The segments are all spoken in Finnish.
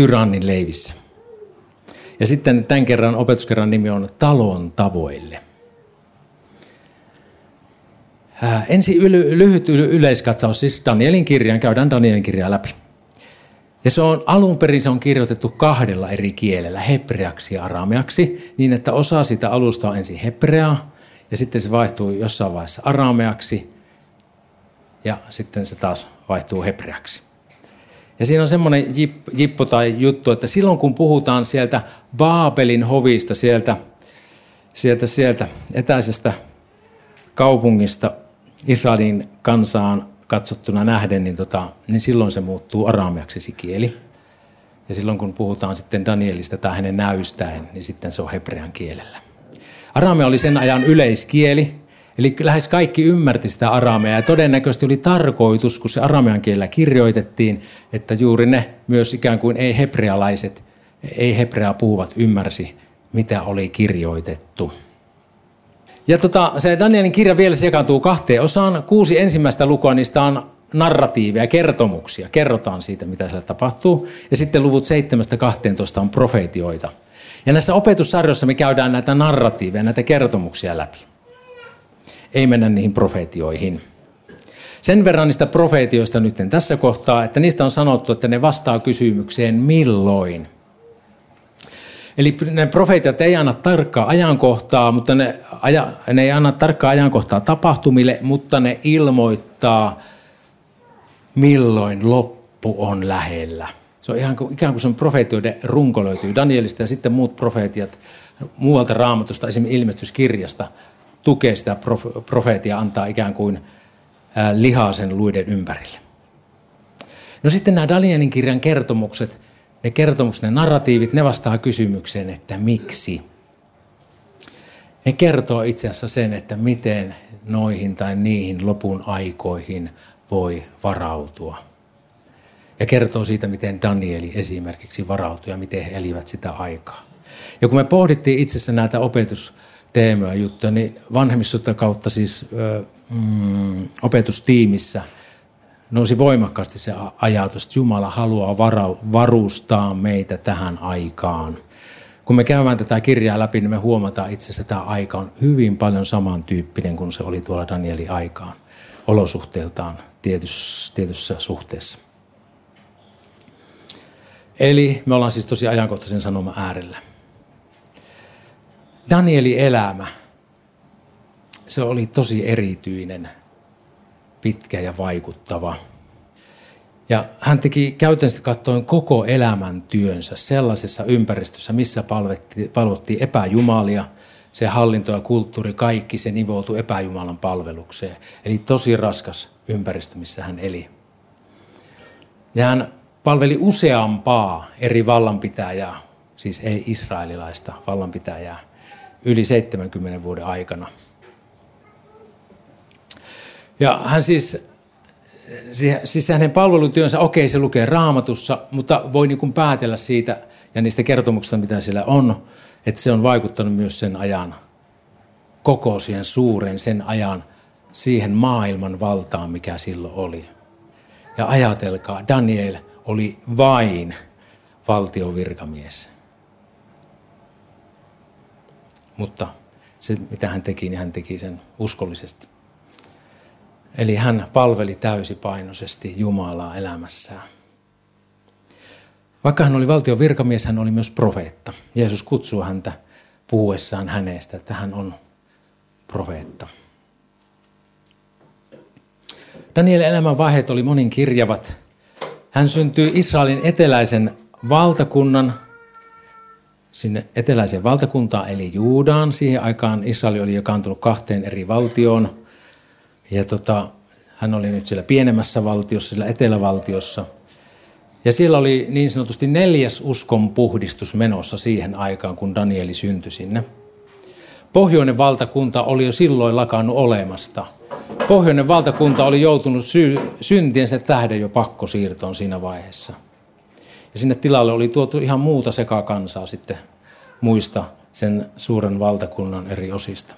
tyrannin leivissä. Ja sitten tämän kerran opetuskerran nimi on Talon tavoille. Ää, ensi yly, lyhyt yleiskatsaus, siis Danielin kirjan, käydään Danielin kirjaa läpi. Ja se on alun perin se on kirjoitettu kahdella eri kielellä, hebreaksi ja arameaksi, niin että osa sitä alusta on ensin hebreaa, ja sitten se vaihtuu jossain vaiheessa arameaksi, ja sitten se taas vaihtuu hebreaksi. Ja siinä on semmoinen jippo tai juttu, että silloin kun puhutaan sieltä Baabelin hovista, sieltä, sieltä, sieltä etäisestä kaupungista Israelin kansaan katsottuna nähden, niin, tota, niin silloin se muuttuu arameaksi se kieli. Ja silloin kun puhutaan sitten Danielista tai hänen näystään, niin sitten se on hebrean kielellä. Aramea oli sen ajan yleiskieli, eli lähes kaikki ymmärti sitä aramea ja todennäköisesti oli tarkoitus, kun se aramean kielellä kirjoitettiin, että juuri ne myös ikään kuin ei-hebrealaiset, ei-hebrea puhuvat ymmärsi, mitä oli kirjoitettu. Ja tota, se Danielin kirja vielä sekaantuu kahteen osaan. Kuusi ensimmäistä lukua, niistä on narratiiveja, kertomuksia. Kerrotaan siitä, mitä siellä tapahtuu. Ja sitten luvut 7-12 on profeetioita. Ja näissä opetussarjoissa me käydään näitä narratiiveja, näitä kertomuksia läpi. Ei mennä niihin profeetioihin. Sen verran niistä profeetioista nyt tässä kohtaa, että niistä on sanottu, että ne vastaa kysymykseen milloin – Eli ne profeetat ei anna tarkkaa ajankohtaa, mutta ne, aja, ne ei anna tarkkaa ajankohtaa tapahtumille, mutta ne ilmoittaa, milloin loppu on lähellä. Se on ihan kuin, ikään kuin sen profeetioiden runko löytyy Danielista ja sitten muut profeetiat muualta raamatusta, esimerkiksi ilmestyskirjasta, tukee sitä profeetia, antaa ikään kuin lihaa sen luiden ympärille. No sitten nämä Danielin kirjan kertomukset – ne kertomukset, ne narratiivit, ne vastaa kysymykseen, että miksi. Ne kertoo itse asiassa sen, että miten noihin tai niihin lopun aikoihin voi varautua. Ja kertoo siitä, miten Danieli esimerkiksi varautui ja miten he elivät sitä aikaa. Ja kun me pohdittiin itse asiassa näitä opetusteemoja juttuja, niin vanhemmissuutta kautta siis mm, opetustiimissä – nousi voimakkaasti se ajatus, että Jumala haluaa varustaa meitä tähän aikaan. Kun me käydään tätä kirjaa läpi, niin me huomataan itse asiassa, että tämä aika on hyvin paljon samantyyppinen kuin se oli tuolla Danielin aikaan olosuhteeltaan tietyssä, tietyssä suhteessa. Eli me ollaan siis tosi ajankohtaisen sanoma äärellä. Danielin elämä, se oli tosi erityinen – pitkä ja vaikuttava. Ja hän teki käytännössä katsoen koko elämän työnsä sellaisessa ympäristössä, missä palvottiin, palvottiin epäjumalia, se hallinto ja kulttuuri, kaikki se nivoutui epäjumalan palvelukseen. Eli tosi raskas ympäristö, missä hän eli. Ja hän palveli useampaa eri vallanpitäjää, siis ei israelilaista vallanpitäjää, yli 70 vuoden aikana – ja hän siis, siis hänen palvelutyönsä, okei se lukee raamatussa, mutta voi niin kuin päätellä siitä ja niistä kertomuksista, mitä siellä on, että se on vaikuttanut myös sen ajan, koko siihen suuren sen ajan, siihen maailman valtaan, mikä silloin oli. Ja ajatelkaa, Daniel oli vain valtion virkamies. Mutta se, mitä hän teki, niin hän teki sen uskollisesti. Eli hän palveli täysipainoisesti Jumalaa elämässään. Vaikka hän oli valtion virkamies, hän oli myös profeetta. Jeesus kutsuu häntä puhuessaan hänestä, että hän on profeetta. Danielin elämän vaiheet oli monin kirjavat. Hän syntyi Israelin eteläisen valtakunnan, sinne eteläiseen valtakuntaan eli Juudaan. Siihen aikaan Israel oli jo kantunut kahteen eri valtioon. Ja tota, hän oli nyt siellä pienemmässä valtiossa, siellä etelävaltiossa. Ja siellä oli niin sanotusti neljäs uskon puhdistus menossa siihen aikaan, kun Danieli syntyi sinne. Pohjoinen valtakunta oli jo silloin lakannut olemasta. Pohjoinen valtakunta oli joutunut sy- syntiensä tähden jo pakkosiirtoon siinä vaiheessa. Ja sinne tilalle oli tuotu ihan muuta sekakansaa sitten muista sen suuren valtakunnan eri osista.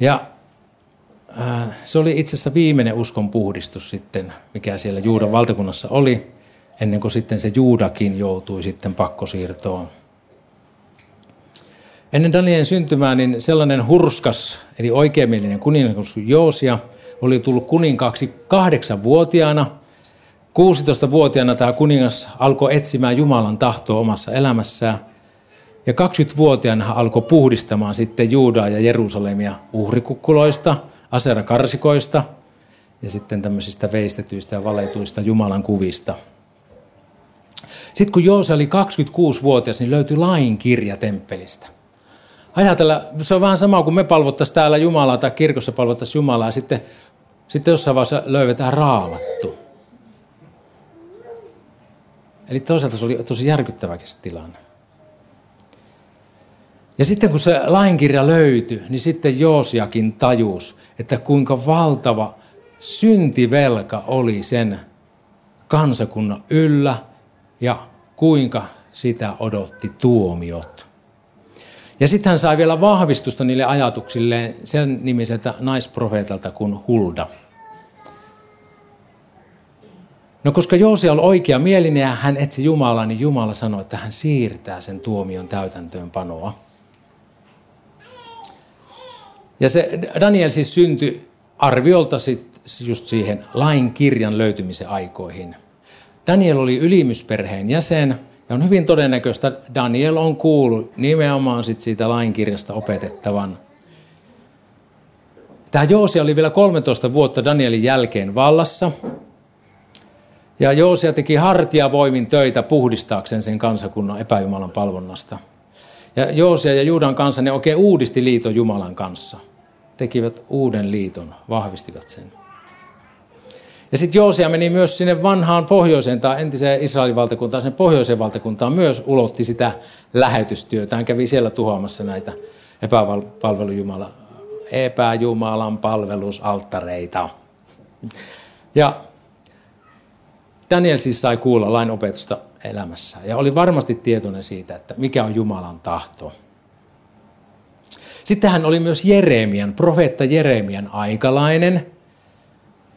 Ja se oli itse asiassa viimeinen uskon puhdistus sitten, mikä siellä Juudan valtakunnassa oli. ennen kuin sitten se Juudakin joutui sitten pakkosiirtoon. Ennen Danielin syntymää niin sellainen hurskas, eli oikeamielinen kuningas Joosia oli tullut kuninkaaksi kahdeksanvuotiaana. 16-vuotiaana tämä kuningas alkoi etsimään Jumalan tahtoa omassa elämässään. Ja 20-vuotiaana hän alkoi puhdistamaan sitten Juudaa ja Jerusalemia uhrikukkuloista, aserakarsikoista ja sitten tämmöisistä veistetyistä ja valetuista Jumalan kuvista. Sitten kun Joose oli 26-vuotias, niin löytyi lain kirja temppelistä ajatella, se on vähän sama kuin me palvottaisiin täällä Jumalaa tai kirkossa palvottaisiin Jumalaa ja sitten, sitten jossain vaiheessa löydetään raamattu. Eli toisaalta se oli tosi järkyttäväkin tilanne. Ja sitten kun se lainkirja löytyi, niin sitten Joosiakin tajus, että kuinka valtava syntivelka oli sen kansakunnan yllä ja kuinka sitä odotti tuomiot. Ja sitten hän sai vielä vahvistusta niille ajatuksille sen nimiseltä naisprofeetalta kuin Hulda. No koska Joosia oli oikea mielinen ja hän etsi Jumalaa, niin Jumala sanoi, että hän siirtää sen tuomion täytäntöönpanoa. Ja se Daniel siis syntyi arviolta sit just siihen lain kirjan löytymisen aikoihin. Daniel oli ylimysperheen jäsen ja on hyvin todennäköistä, että Daniel on kuullut nimenomaan sit siitä lainkirjasta opetettavan. Tämä Joosia oli vielä 13 vuotta Danielin jälkeen vallassa. Ja Joosia teki hartiavoimin töitä puhdistaakseen sen kansakunnan epäjumalan palvonnasta. Ja Joosia ja Juudan kanssa ne oikein uudisti liiton Jumalan kanssa. Tekivät uuden liiton, vahvistivat sen. Ja sitten Joosia meni myös sinne vanhaan pohjoiseen tai entiseen Israelin valtakuntaan, sen pohjoiseen valtakuntaan myös ulotti sitä lähetystyötä. Hän kävi siellä tuhoamassa näitä epäpalvelujumala, epäjumalan palvelusalttareita. Ja Daniel siis sai kuulla lain opetusta elämässä ja oli varmasti tietoinen siitä, että mikä on Jumalan tahto. Sitten hän oli myös Jeremian, profeetta Jeremian aikalainen –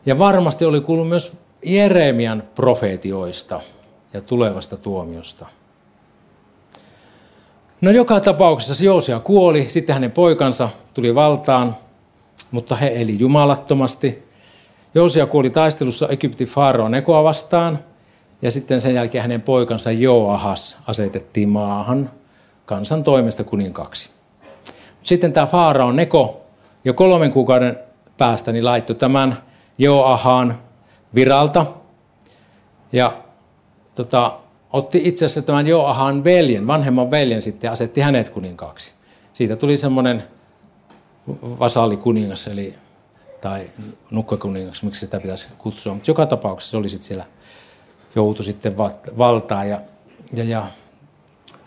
ja varmasti oli kuullut myös Jeremian profeetioista ja tulevasta tuomiosta. No joka tapauksessa Joosia kuoli, sitten hänen poikansa tuli valtaan, mutta he eli jumalattomasti. Joosia kuoli taistelussa Egyptin Faaroa Nekoa vastaan, ja sitten sen jälkeen hänen poikansa Joahas asetettiin maahan kansan toimesta kuninkaaksi. Sitten tämä Faarao Neko jo kolmen kuukauden päästä niin laittoi tämän Joahan viralta ja tota, otti itse asiassa tämän Joahan veljen, vanhemman veljen sitten asetti hänet kuninkaaksi. Siitä tuli semmoinen vasaalikuningas, eli, tai nukkekuningas, miksi sitä pitäisi kutsua. Mutta joka tapauksessa se oli sitten siellä, joutui sitten valtaan. Ja, ja, ja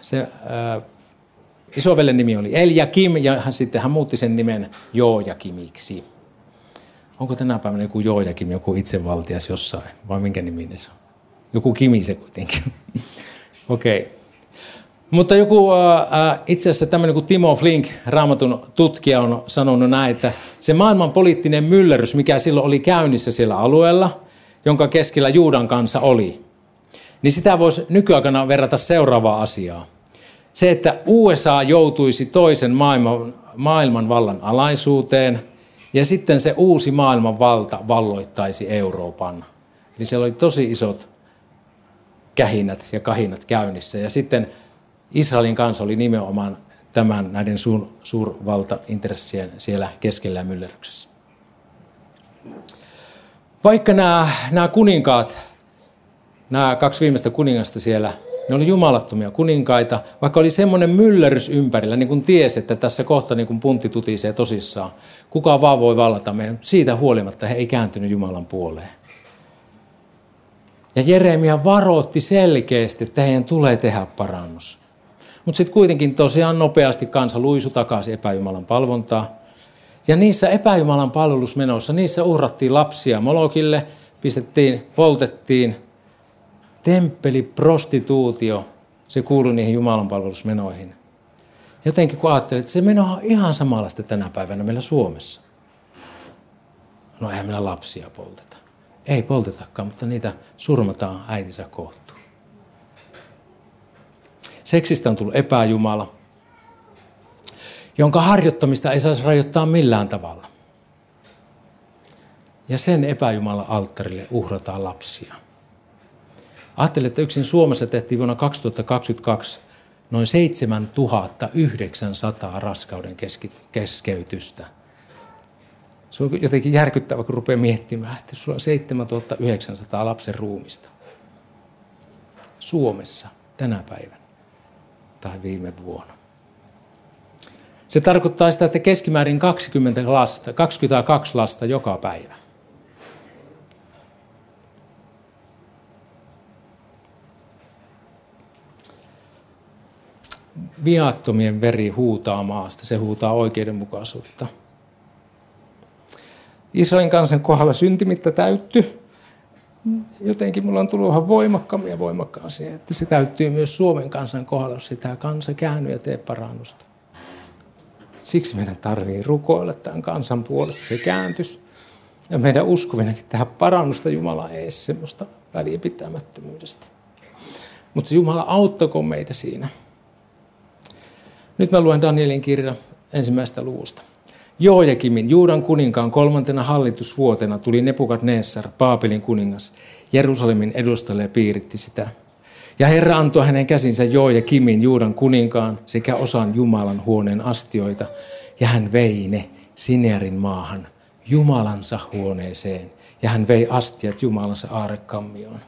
se ää, isovellen nimi oli Eljakim, ja hän, sitten hän muutti sen nimen Joajakimiksi. Onko tänä päivänä joku joidakin, joku itsevaltias jossain, vai minkä niminen se on? Joku Kimi se kuitenkin. Okei. Okay. Mutta joku, äh, itse asiassa tämmöinen kuin Timo Flink, raamatun tutkija, on sanonut näin, että se maailman poliittinen myllerys, mikä silloin oli käynnissä siellä alueella, jonka keskellä Juudan kanssa oli, niin sitä voisi nykyaikana verrata seuraavaa asiaa. Se, että USA joutuisi toisen maailman, vallan alaisuuteen – ja sitten se uusi maailman valta valloittaisi Euroopan. Eli siellä oli tosi isot kähinnät ja kahinat käynnissä. Ja sitten Israelin kanssa oli nimenomaan tämän näiden suur, suurvaltaintressien siellä keskellä ja myllerryksessä. Vaikka nämä, nämä kuninkaat, nämä kaksi viimeistä kuningasta siellä ne oli jumalattomia kuninkaita, vaikka oli semmoinen myllerys ympärillä, niin kuin tiesi, että tässä kohta niin kuin puntti tutisee tosissaan. Kuka vaan voi vallata meidän, siitä huolimatta he ei kääntynyt Jumalan puoleen. Ja Jeremia varoitti selkeästi, että heidän tulee tehdä parannus. Mutta sitten kuitenkin tosiaan nopeasti kansa luisu takaisin epäjumalan palvontaa. Ja niissä epäjumalan palvelusmenoissa, niissä uhrattiin lapsia molokille, pistettiin, poltettiin, temppeli, prostituutio, se kuului niihin jumalanpalvelusmenoihin. Jotenkin kun ajattelin, että se meno on ihan samanlaista tänä päivänä meillä Suomessa. No eihän meillä lapsia polteta. Ei poltetakaan, mutta niitä surmataan äitinsä kohtuun. Seksistä on tullut epäjumala, jonka harjoittamista ei saisi rajoittaa millään tavalla. Ja sen epäjumala alttarille uhrataan lapsia. Ajattelin, että yksin Suomessa tehtiin vuonna 2022 noin 7900 raskauden keskeytystä. Se on jotenkin järkyttävä, kun rupeaa miettimään, että sulla on 7900 lapsen ruumista. Suomessa tänä päivänä tai viime vuonna. Se tarkoittaa sitä, että keskimäärin 20 lasta, 22 lasta joka päivä. viattomien veri huutaa maasta, se huutaa oikeudenmukaisuutta. Israelin kansan kohdalla syntimittä täytty. Jotenkin mulla on tullut vähän voimakkaammin ja voimakkaasti, että se täyttyy myös Suomen kansan kohdalla, jos sitä kansa käänny ja tee parannusta. Siksi meidän tarvii rukoilla tämän kansan puolesta se kääntys. Ja meidän uskovinenkin tähän parannusta Jumala ei semmoista välipitämättömyydestä. Mutta Jumala auttako meitä siinä. Nyt mä luen Danielin kirja ensimmäistä luvusta. Joojakimin, Juudan kuninkaan kolmantena hallitusvuotena tuli Nebukadnessar, Paapelin kuningas, Jerusalemin edustalle ja piiritti sitä. Ja Herra antoi hänen käsinsä Joojakimin, Juudan kuninkaan, sekä osan Jumalan huoneen astioita, ja hän vei ne Sinearin maahan, Jumalansa huoneeseen, ja hän vei astiat Jumalansa aarekammioon.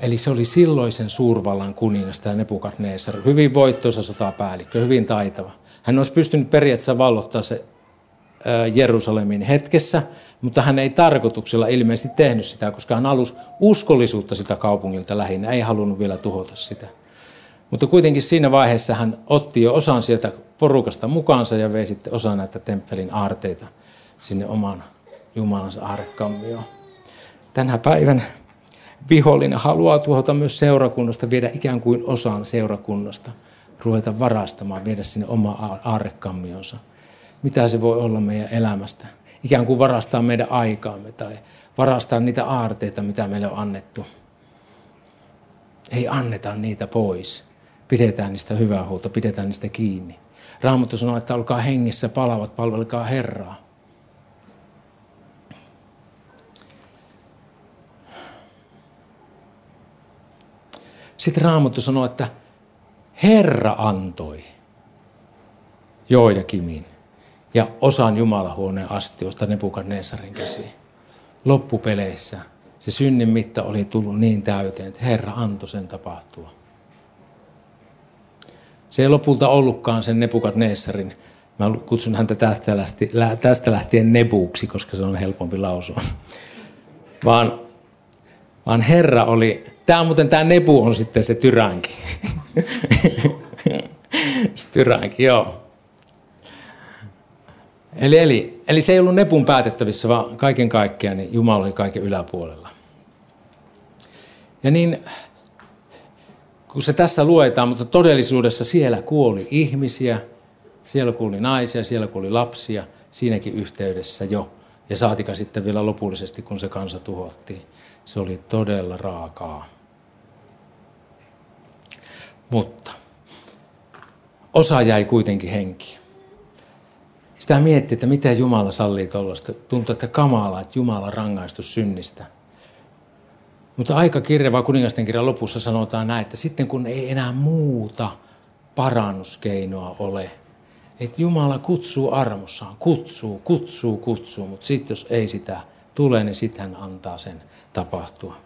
Eli se oli silloisen suurvallan kuningas, tämä Nebukadnezar. Hyvin voittoisa sotapäällikkö, hyvin taitava. Hän olisi pystynyt periaatteessa vallottaa se Jerusalemin hetkessä, mutta hän ei tarkoituksella ilmeisesti tehnyt sitä, koska hän halusi uskollisuutta sitä kaupungilta lähinnä, ei halunnut vielä tuhota sitä. Mutta kuitenkin siinä vaiheessa hän otti jo osan sieltä porukasta mukaansa ja vei sitten osa näitä temppelin aarteita sinne oman Jumalansa aarekammioon. Tänä päivänä vihollinen haluaa tuhota myös seurakunnasta, viedä ikään kuin osan seurakunnasta, ruveta varastamaan, viedä sinne oma aarrekammionsa. Mitä se voi olla meidän elämästä? Ikään kuin varastaa meidän aikaamme tai varastaa niitä aarteita, mitä meille on annettu. Ei anneta niitä pois. Pidetään niistä hyvää huolta, pidetään niistä kiinni. Raamattu sanoo, että olkaa hengissä palavat, palvelkaa Herraa. Sitten Raamattu sanoo, että Herra antoi Joidakimin ja osan Jumalahuoneen astiosta Nebukadnessarin käsiin. Loppupeleissä se synnin mitta oli tullut niin täyteen, että Herra antoi sen tapahtua. Se ei lopulta ollutkaan sen Nebukadnessarin. Mä kutsun häntä tästä lähtien Nebuksi, koska se on helpompi lausua. Vaan, vaan Herra oli Tämä on muuten, tämä Nebu on sitten se tyränki. se tyränki, joo. Eli, eli, eli se ei ollut Nebun päätettävissä, vaan kaiken kaikkiaan niin Jumala oli kaiken yläpuolella. Ja niin, kun se tässä luetaan, mutta todellisuudessa siellä kuoli ihmisiä, siellä kuoli naisia, siellä kuoli lapsia, siinäkin yhteydessä jo. Ja saatika sitten vielä lopullisesti, kun se kansa tuhottiin. Se oli todella raakaa. Mutta osa jäi kuitenkin henkiin. Sitä mietti, että miten Jumala sallii tuollaista. Tuntuu, että kamala, että Jumala rangaistus synnistä. Mutta aika kirjava kuningasten kirjan lopussa sanotaan näin, että sitten kun ei enää muuta parannuskeinoa ole, että Jumala kutsuu armossaan, kutsuu, kutsuu, kutsuu, mutta sitten jos ei sitä tule, niin sitten hän antaa sen tapahtua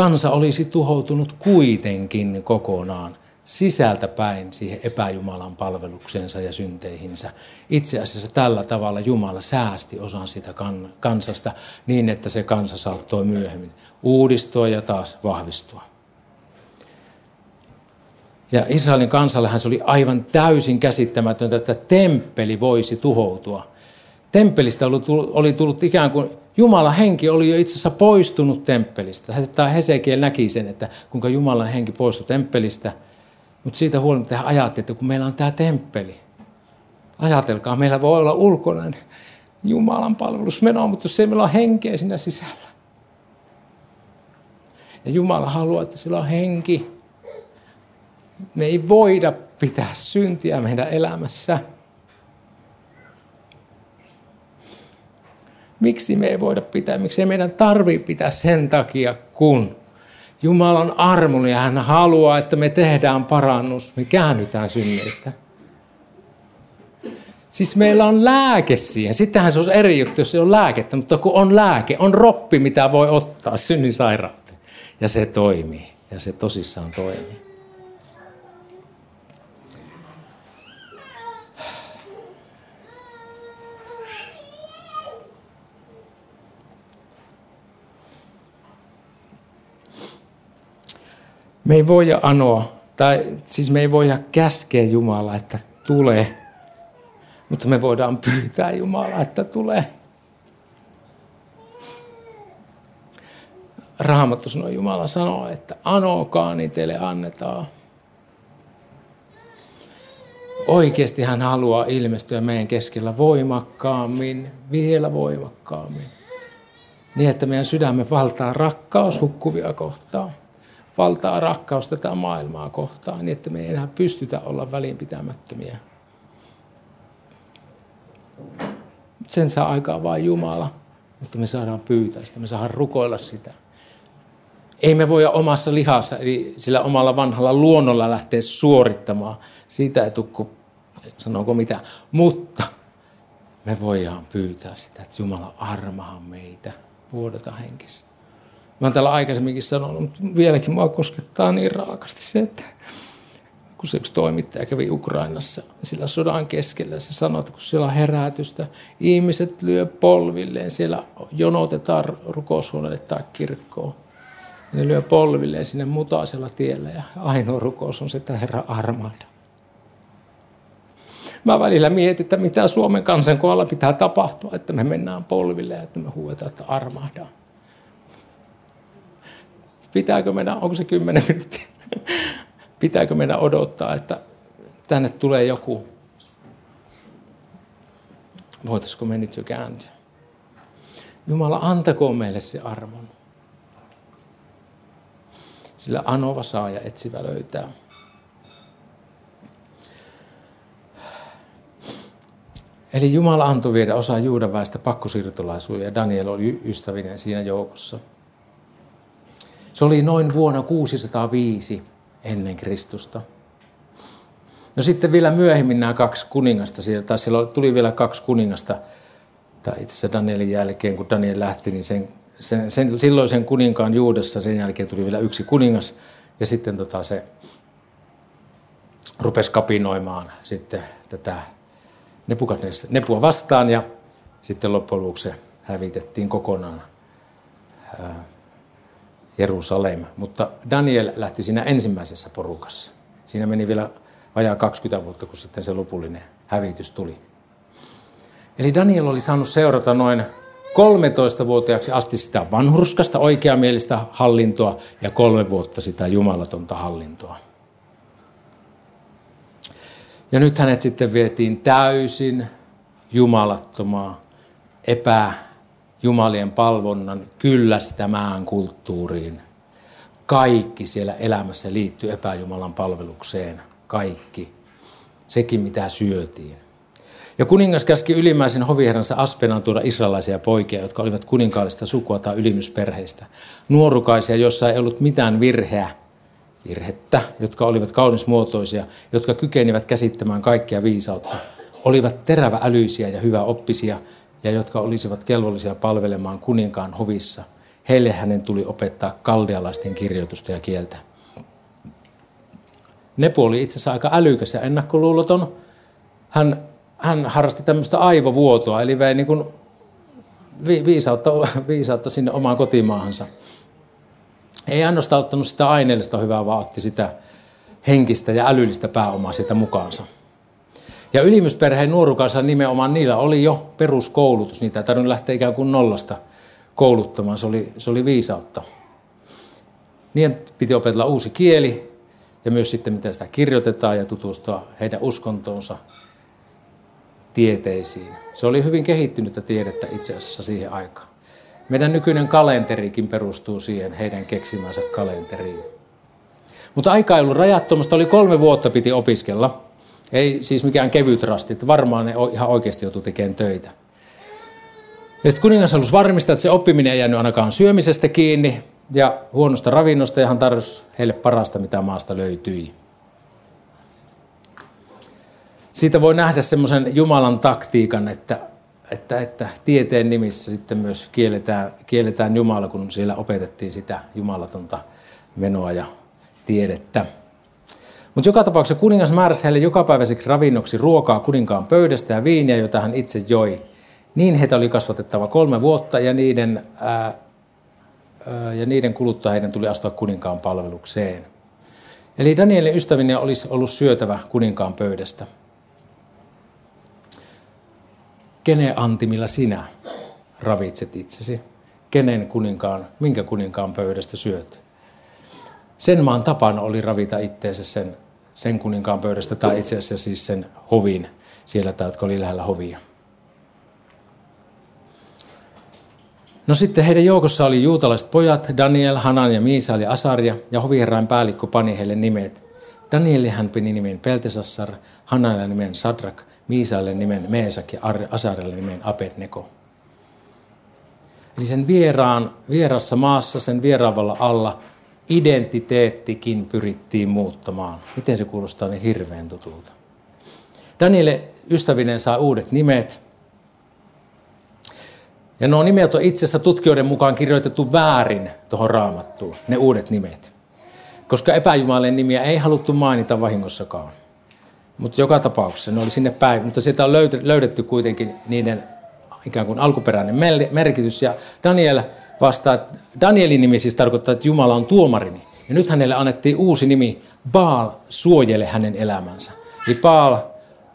kansa olisi tuhoutunut kuitenkin kokonaan sisältä päin siihen epäjumalan palveluksensa ja synteihinsä. Itse asiassa tällä tavalla Jumala säästi osan sitä kansasta niin, että se kansa saattoi myöhemmin uudistua ja taas vahvistua. Ja Israelin kansallehan se oli aivan täysin käsittämätöntä, että temppeli voisi tuhoutua. Temppelistä oli tullut ikään kuin Jumalan henki oli jo itse asiassa poistunut temppelistä. Tämä Hesekiel näki sen, että kuinka Jumalan henki poistui temppelistä. Mutta siitä huolimatta hän ajatteli, että kun meillä on tämä temppeli, ajatelkaa, meillä voi olla ulkoinen Jumalan palvelusmenoa, mutta jos ei meillä ole henkeä siinä sisällä. Ja Jumala haluaa, että sillä on henki. Me ei voida pitää syntiä meidän elämässä. Miksi me ei voida pitää, miksi ei meidän tarvii pitää sen takia, kun Jumala on ja hän haluaa, että me tehdään parannus, me käännytään synneistä. Siis meillä on lääke siihen. Sittenhän se olisi eri juttu, jos se on lääkettä, mutta kun on lääke, on roppi, mitä voi ottaa synnin sairauteen. Ja se toimii. Ja se tosissaan toimii. Me ei voida anoa, tai siis me ei voida käskeä Jumalaa, että tule, mutta me voidaan pyytää Jumalaa, että tule. Raamattu sanoo, Jumala sanoo, että anokaa, niin teille annetaan. Oikeasti hän haluaa ilmestyä meidän keskellä voimakkaammin, vielä voimakkaammin. Niin, että meidän sydämme valtaa rakkaus hukkuvia kohtaan valtaa rakkaus tätä maailmaa kohtaan, niin että me ei enää pystytä olla välinpitämättömiä. Sen saa aikaa vain Jumala, mutta me saadaan pyytää sitä, me saadaan rukoilla sitä. Ei me voida omassa lihassa, eli sillä omalla vanhalla luonnolla lähteä suorittamaan. Siitä ei tule, sanooko mitä. Mutta me voidaan pyytää sitä, että Jumala armahan meitä, vuodata henkissä. Mä oon täällä aikaisemminkin sanonut, mutta vieläkin mua koskettaa niin raakasti se, että kun se yksi toimittaja kävi Ukrainassa sillä sodan keskellä, se sanoi, että kun siellä on herätystä, ihmiset lyö polvilleen, siellä jonotetaan rukoushuoneelle tai kirkkoon. Ne lyö polvilleen sinne mutaisella tiellä ja ainoa rukous on se, että Herra armahda. Mä välillä mietin, että mitä Suomen kansan kohdalla pitää tapahtua, että me mennään polville ja että me huuetaan, että armahdaan. Pitääkö meidän, onko se kymmenen minuuttia? Pitääkö meidän odottaa, että tänne tulee joku? Voitaisiko me nyt jo kääntyä? Jumala, antakoon meille se armon. Sillä anova saa ja etsivä löytää. Eli Jumala antoi viedä osa Juudan väestä pakkosiirtolaisuuden ja Daniel oli ystävinen siinä joukossa. Se oli noin vuonna 605 ennen Kristusta. No sitten vielä myöhemmin nämä kaksi kuningasta, tai siellä tuli vielä kaksi kuningasta, tai itse asiassa Danielin jälkeen, kun Daniel lähti, niin sen, sen, sen, silloisen kuninkaan Juudessa, sen jälkeen tuli vielä yksi kuningas, ja sitten tota se rupesi kapinoimaan sitten tätä Nepua vastaan, ja sitten loppujen lopuksi se hävitettiin kokonaan Jerusalem. Mutta Daniel lähti siinä ensimmäisessä porukassa. Siinä meni vielä vajaa 20 vuotta, kun sitten se lopullinen hävitys tuli. Eli Daniel oli saanut seurata noin 13-vuotiaaksi asti sitä vanhurskasta oikeamielistä hallintoa ja kolme vuotta sitä jumalatonta hallintoa. Ja nyt hänet sitten vietiin täysin jumalattomaa, epä Jumalien palvonnan kyllästämään kulttuuriin. Kaikki siellä elämässä liittyy epäjumalan palvelukseen. Kaikki. Sekin, mitä syötiin. Ja kuningas käski ylimmäisen hoviherransa Aspenan tuoda israelaisia poikia, jotka olivat kuninkaallista sukua tai ylimysperheistä. Nuorukaisia, joissa ei ollut mitään virheä, virhettä, jotka olivat kaunismuotoisia, jotka kykenivät käsittämään kaikkia viisautta, olivat terävä-älyisiä ja hyvä oppisia, ja jotka olisivat kelvollisia palvelemaan kuninkaan hovissa. Heille hänen tuli opettaa kaldealaisten kirjoitusta ja kieltä. Nepo oli itse asiassa aika älykäs ja ennakkoluuloton. Hän, hän harrasti tämmöistä aivovuotoa, eli vei niin kuin viisautta, viisautta sinne omaan kotimaahansa. Ei ainoastaan ottanut sitä aineellista hyvää, vaan otti sitä henkistä ja älyllistä pääomaa sitä mukaansa. Ja ylimysperheen nuorukansa nimenomaan niillä oli jo peruskoulutus. Niitä ei tarvinnut lähteä ikään kuin nollasta kouluttamaan. Se oli, se oli viisautta. Niin piti opetella uusi kieli ja myös sitten miten sitä kirjoitetaan ja tutustua heidän uskontoonsa. tieteisiin. Se oli hyvin kehittynyttä tiedettä itse asiassa siihen aikaan. Meidän nykyinen kalenterikin perustuu siihen heidän keksimänsä kalenteriin. Mutta aika ei ollut rajattomasta, oli kolme vuotta piti opiskella. Ei siis mikään kevyt rasti, että varmaan ne ihan oikeasti joutui tekemään töitä. Ja sitten kuningas halusi varmistaa, että se oppiminen ei jäänyt ainakaan syömisestä kiinni ja huonosta ravinnosta, ja hän tarjosi heille parasta, mitä maasta löytyi. Siitä voi nähdä semmoisen Jumalan taktiikan, että, että, että tieteen nimissä sitten myös kielletään, kielletään Jumala, kun siellä opetettiin sitä jumalatonta menoa ja tiedettä. Mutta joka tapauksessa kuningas määräsi heille jokapäiväiseksi ravinnoksi ruokaa kuninkaan pöydästä ja viiniä, jota hän itse joi. Niin heitä oli kasvatettava kolme vuotta ja niiden, ää, ää, ja niiden kuluttua heidän tuli astua kuninkaan palvelukseen. Eli Danielin ystävinen olisi ollut syötävä kuninkaan pöydästä. Kenen antimilla sinä ravitset itsesi? Kenen kuninkaan, minkä kuninkaan pöydästä syöt? Sen maan tapana oli ravita itteensä sen, sen kuninkaan pöydästä tai itse asiassa siis sen hovin, siellä tai jotka oli lähellä hovia. No sitten heidän joukossa oli juutalaiset pojat, Daniel, Hanan ja Miisael ja Asaria, ja hoviherrain päällikkö pani heille nimet. Hän pini nimen Peltesassar, Hanalle nimen Sadrak, Miisaelle nimen Meesak ja Asarille nimen Abednego. Eli sen vieraan, vierassa maassa, sen vieraavalla alla, identiteettikin pyrittiin muuttamaan. Miten se kuulostaa niin hirveän tutulta? Daniele ystävinen saa uudet nimet. Ja nuo nimet on itse asiassa tutkijoiden mukaan kirjoitettu väärin tuohon raamattuun, ne uudet nimet. Koska epäjumalien nimiä ei haluttu mainita vahingossakaan. Mutta joka tapauksessa ne oli sinne päin. Mutta sieltä on löydetty kuitenkin niiden ikään kuin alkuperäinen merkitys. Ja Daniel vastaa, Danielin nimi siis tarkoittaa, että Jumala on tuomarini. Ja nyt hänelle annettiin uusi nimi, Baal suojele hänen elämänsä. Eli Baal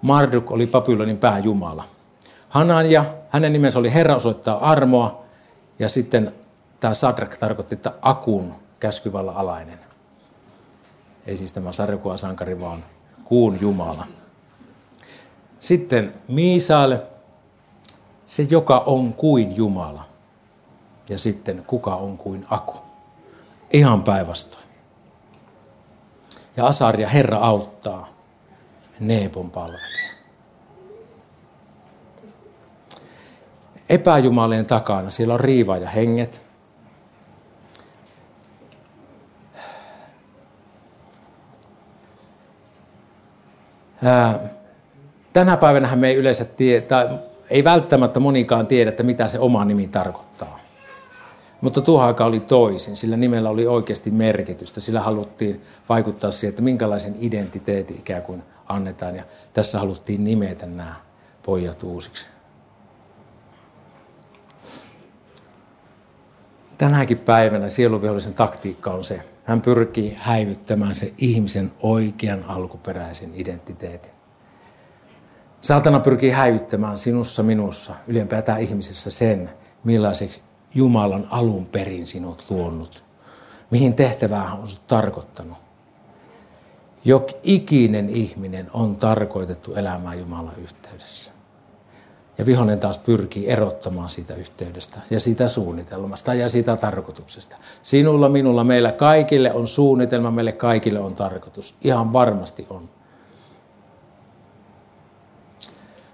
Marduk oli Babylonin pääjumala. ja hänen nimensä oli Herra osoittaa armoa. Ja sitten tämä Sadrak tarkoitti, että Akun käskyvalla alainen. Ei siis tämä sarjakua sankari, vaan kuun Jumala. Sitten Miisaale, se joka on kuin Jumala. Ja sitten kuka on kuin Aku. Ihan päinvastoin. Ja Asaria Herra auttaa Neepon palvelija. Epäjumalien takana siellä on riiva ja henget. tänä päivänä me ei yleensä tiedä, tai ei välttämättä monikaan tiedä, että mitä se oma nimi tarkoittaa. Mutta tuohon aika oli toisin, sillä nimellä oli oikeasti merkitystä. Sillä haluttiin vaikuttaa siihen, että minkälaisen identiteetin ikään kuin annetaan. Ja tässä haluttiin nimetä nämä pojat uusiksi. Tänäkin päivänä sieluvihollisen taktiikka on se, hän pyrkii häivyttämään se ihmisen oikean alkuperäisen identiteetin. Saatana pyrkii häivyttämään sinussa, minussa, ylempäätään ihmisessä sen, millaiseksi Jumalan alun perin sinut luonut. Mihin tehtävää on sinut tarkoittanut. Jok ikinen ihminen on tarkoitettu elämään Jumalan yhteydessä. Ja vihollinen taas pyrkii erottamaan siitä yhteydestä ja siitä suunnitelmasta ja siitä tarkoituksesta. Sinulla, minulla, meillä kaikille on suunnitelma, meille kaikille on tarkoitus. Ihan varmasti on.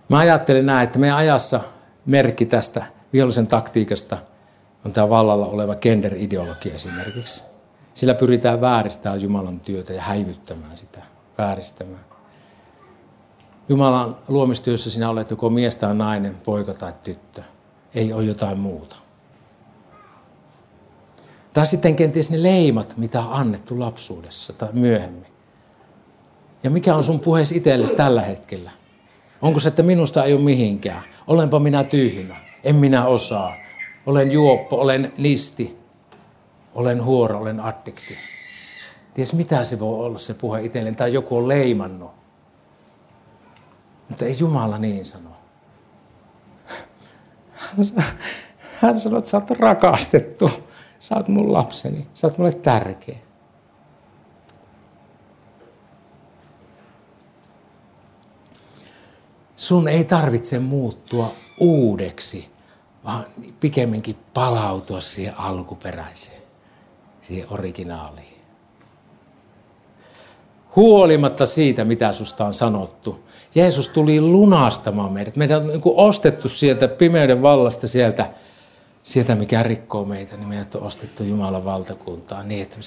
Mä ajattelen näin, että meidän ajassa merkki tästä vihollisen taktiikasta on tämä vallalla oleva gender-ideologia esimerkiksi. Sillä pyritään vääristämään Jumalan työtä ja häivyttämään sitä, vääristämään. Jumalan luomistyössä sinä olet joko mies tai nainen, poika tai tyttö. Ei ole jotain muuta. Tai sitten kenties ne leimat, mitä on annettu lapsuudessa tai myöhemmin. Ja mikä on sun puheesi itsellesi tällä hetkellä? Onko se, että minusta ei ole mihinkään? Olenpa minä tyhmä, en minä osaa. Olen juoppo, olen listi, olen huoro, olen addikti. Ties mitä se voi olla se puhe itselleen, tai joku on leimannut. Mutta ei Jumala niin sano. Hän sanoo, että sä oot rakastettu. Sä oot mun lapseni. Sä oot mulle tärkeä. sun ei tarvitse muuttua uudeksi, vaan pikemminkin palautua siihen alkuperäiseen, siihen originaaliin. Huolimatta siitä, mitä susta on sanottu, Jeesus tuli lunastamaan meidät. Meidät on niin ostettu sieltä pimeyden vallasta, sieltä, sieltä mikä rikkoo meitä, niin meidät on ostettu Jumalan valtakuntaan niin, että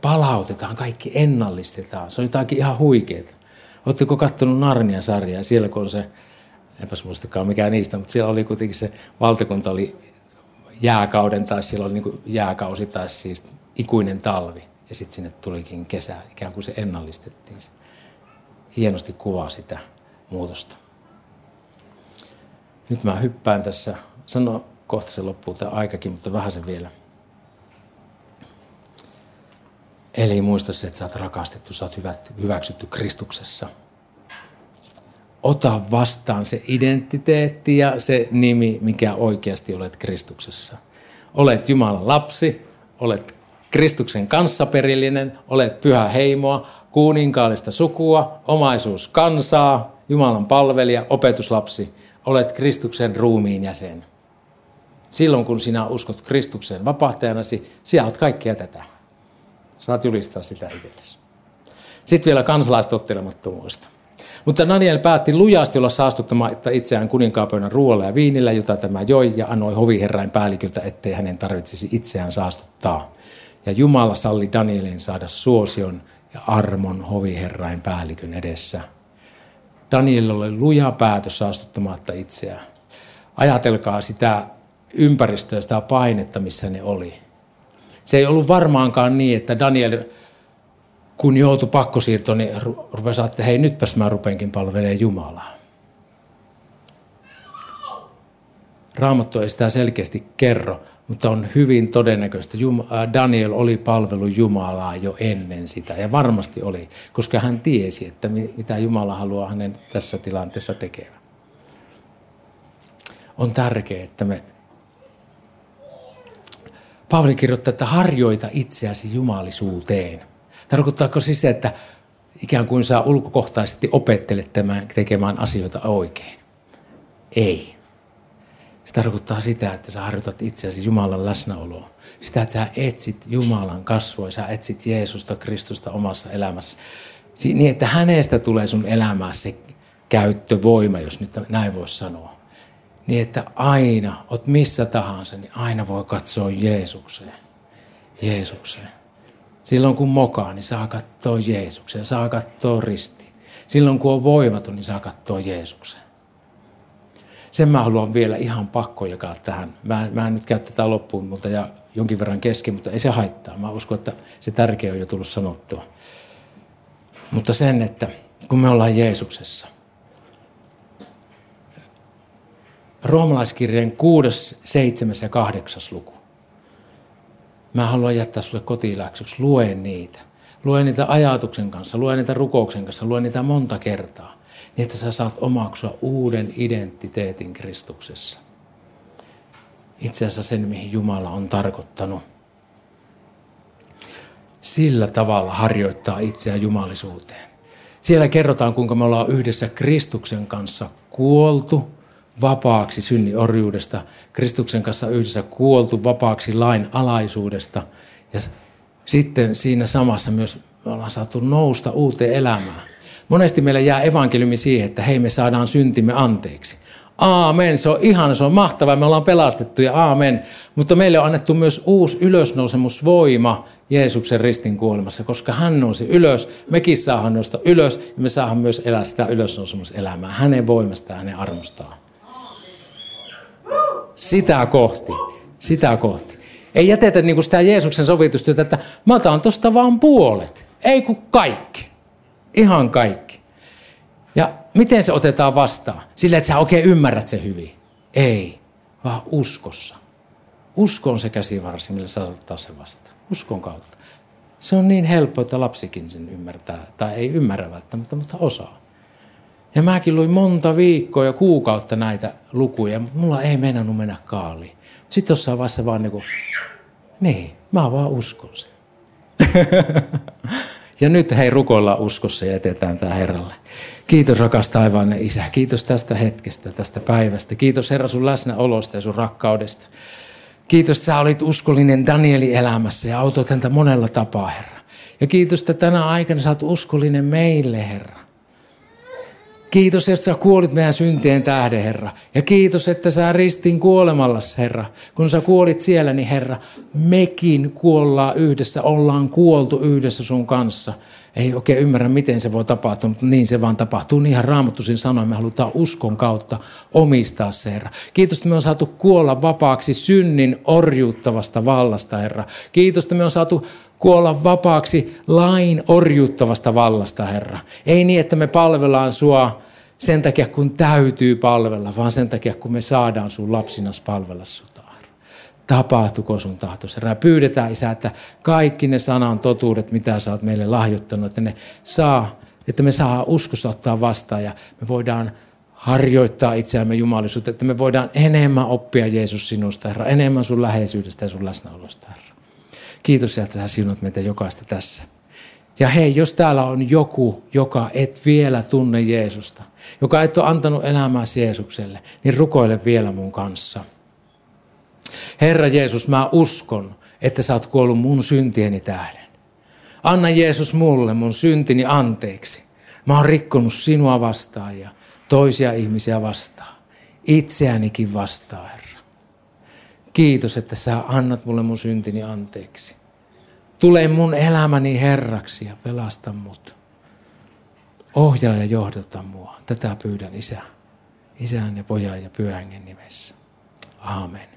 palautetaan, kaikki ennallistetaan. Se on jotakin ihan huikeaa. Oletteko katsonut Narnia-sarjaa? Siellä kun on se, enpäs muistakaan mikä niistä, mutta siellä oli kuitenkin se valtakunta oli jääkauden tai siellä oli niin jääkausi tai siis ikuinen talvi. Ja sitten sinne tulikin kesä, ikään kuin se ennallistettiin. Se hienosti kuvaa sitä muutosta. Nyt mä hyppään tässä, sano kohta se loppuu tämä aikakin, mutta vähän se vielä. Eli muista se, että sä oot rakastettu, sä oot hyväksytty Kristuksessa. Ota vastaan se identiteetti ja se nimi, mikä oikeasti olet Kristuksessa. Olet Jumalan lapsi, olet Kristuksen kanssaperillinen, olet pyhä heimoa, kuninkaallista sukua, omaisuus kansaa, Jumalan palvelija, opetuslapsi, olet Kristuksen ruumiin jäsen. Silloin kun sinä uskot Kristuksen vapahtajanasi, sinä olet kaikkea tätä. Saat julistaa sitä itsellesi. Sitten vielä kansalaistottelemattomuudesta. Mutta Daniel päätti lujasti olla saastuttamatta itseään kuninkaapöydän ruoalla ja viinillä, jota tämä joi, ja anoi hoviherrain päälliköltä, ettei hänen tarvitsisi itseään saastuttaa. Ja Jumala salli Danielin saada suosion ja armon hoviherrain päällikön edessä. Daniel oli luja päätös saastuttamatta itseään. Ajatelkaa sitä ympäristöä, sitä painetta, missä ne oli. Se ei ollut varmaankaan niin, että Daniel, kun joutui pakkosiirtoon, niin rupesi että hei nytpäs mä rupenkin palvelemaan Jumalaa. Raamattu ei sitä selkeästi kerro, mutta on hyvin todennäköistä, että Daniel oli palvelu Jumalaa jo ennen sitä, ja varmasti oli, koska hän tiesi, että mitä Jumala haluaa hänen tässä tilanteessa tekevän. On tärkeää, että me Paavali kirjoittaa, että harjoita itseäsi jumalisuuteen. Tarkoittaako siis se, että ikään kuin sä ulkokohtaisesti opettelet tämän, tekemään asioita oikein? Ei. Se tarkoittaa sitä, että sä harjoitat itseäsi Jumalan läsnäoloa. Sitä, että sä etsit Jumalan kasvoja, sä etsit Jeesusta, Kristusta omassa elämässä. Niin, että hänestä tulee sun elämässä se käyttövoima, jos nyt näin voisi sanoa. Niin, että aina, ot missä tahansa, niin aina voi katsoa Jeesukseen. Jeesukseen. Silloin kun mokaa, niin saa katsoa Jeesukseen, saa katsoa risti. Silloin kun on voimaton, niin saa katsoa Jeesukseen. Sen mä haluan vielä ihan pakko jakaa tähän. Mä, mä en nyt käy tätä loppuun, mutta ja jonkin verran kesken, mutta ei se haittaa. Mä uskon, että se tärkeä on jo tullut sanottua. Mutta sen, että kun me ollaan Jeesuksessa, roomalaiskirjeen 6, 7 ja 8 luku. Mä haluan jättää sulle kotiläksyksi. Lue niitä. Lue niitä ajatuksen kanssa, lue niitä rukouksen kanssa, lue niitä monta kertaa niin että sä saat omaksua uuden identiteetin Kristuksessa. Itse asiassa sen, mihin Jumala on tarkoittanut. Sillä tavalla harjoittaa itseä jumalisuuteen. Siellä kerrotaan, kuinka me ollaan yhdessä Kristuksen kanssa kuoltu vapaaksi synnin orjuudesta, Kristuksen kanssa yhdessä kuoltu vapaaksi lain alaisuudesta. Ja sitten siinä samassa myös me ollaan saatu nousta uuteen elämään. Monesti meillä jää evankeliumi siihen, että hei me saadaan syntimme anteeksi. Aamen, se on ihana, se on mahtavaa, me ollaan pelastettu ja aamen. Mutta meille on annettu myös uusi ylösnousemusvoima Jeesuksen ristin kuolemassa, koska hän nousi ylös, mekin saadaan nousta ylös ja me saadaan myös elää sitä ylösnousemuselämää hänen voimastaan ja hänen armostaan. Sitä kohti, sitä kohti. Ei jätetä niin kuin sitä Jeesuksen sovitustyötä, että mä otan tuosta vaan puolet, ei kun kaikki. Ihan kaikki. Ja miten se otetaan vastaan? Sillä, että sä oikein ymmärrät se hyvin. Ei, vaan uskossa. Usko on se käsivarsi, millä saa ottaa se vastaan. Uskon kautta. Se on niin helppo, että lapsikin sen ymmärtää. Tai ei ymmärrä välttämättä, mutta osaa. Ja mäkin luin monta viikkoa ja kuukautta näitä lukuja, mutta mulla ei meinannut mennä kaaliin. Sitten jossain vaiheessa vaan niin kuin, niin, mä vaan uskon sen. Ja nyt hei rukoillaan uskossa ja jätetään tämä Herralle. Kiitos rakas taivaanne Isä. Kiitos tästä hetkestä, tästä päivästä. Kiitos Herra sun läsnäolosta ja sun rakkaudesta. Kiitos, että sä olit uskollinen Danieli elämässä ja autoit häntä monella tapaa, Herra. Ja kiitos, että tänä aikana sä oot uskollinen meille, Herra. Kiitos, että sä kuolit meidän syntien tähden, Herra. Ja kiitos, että sä ristin kuolemallas, Herra. Kun sä kuolit siellä, niin Herra, mekin kuollaan yhdessä, ollaan kuoltu yhdessä sun kanssa. Ei oikein ymmärrä, miten se voi tapahtua, mutta niin se vaan tapahtuu. Niinhän raamattuisin sanoin, me halutaan uskon kautta omistaa se, Herra. Kiitos, että me on saatu kuolla vapaaksi synnin orjuuttavasta vallasta, Herra. Kiitos, että me on saatu kuolla vapaaksi lain orjuuttavasta vallasta, Herra. Ei niin, että me palvellaan sua sen takia, kun täytyy palvella, vaan sen takia, kun me saadaan sun lapsinas palvella sota. Tapahtuko sun tahtos, Herra. Pyydetään, Isä, että kaikki ne sanan totuudet, mitä sä oot meille lahjoittanut, että ne saa, että me saa uskossa ottaa vastaan ja me voidaan harjoittaa itseämme jumalisuutta, että me voidaan enemmän oppia Jeesus sinusta, Herra, enemmän sun läheisyydestä ja sun läsnäolosta, Herra. Kiitos, että sä sinut meitä jokaista tässä. Ja hei, jos täällä on joku, joka et vielä tunne Jeesusta, joka et ole antanut elämääsi Jeesukselle, niin rukoile vielä mun kanssa. Herra Jeesus, mä uskon, että sä oot kuollut mun syntieni tähden. Anna Jeesus mulle mun syntini anteeksi. Mä oon rikkonut sinua vastaan ja toisia ihmisiä vastaan. Itseänikin vastaan. Kiitos, että sä annat mulle mun syntini anteeksi. Tule mun elämäni herraksi ja pelasta mut. Ohjaa ja johdata mua. Tätä pyydän isä, isän ja pojan ja pyhän nimessä. Aamen.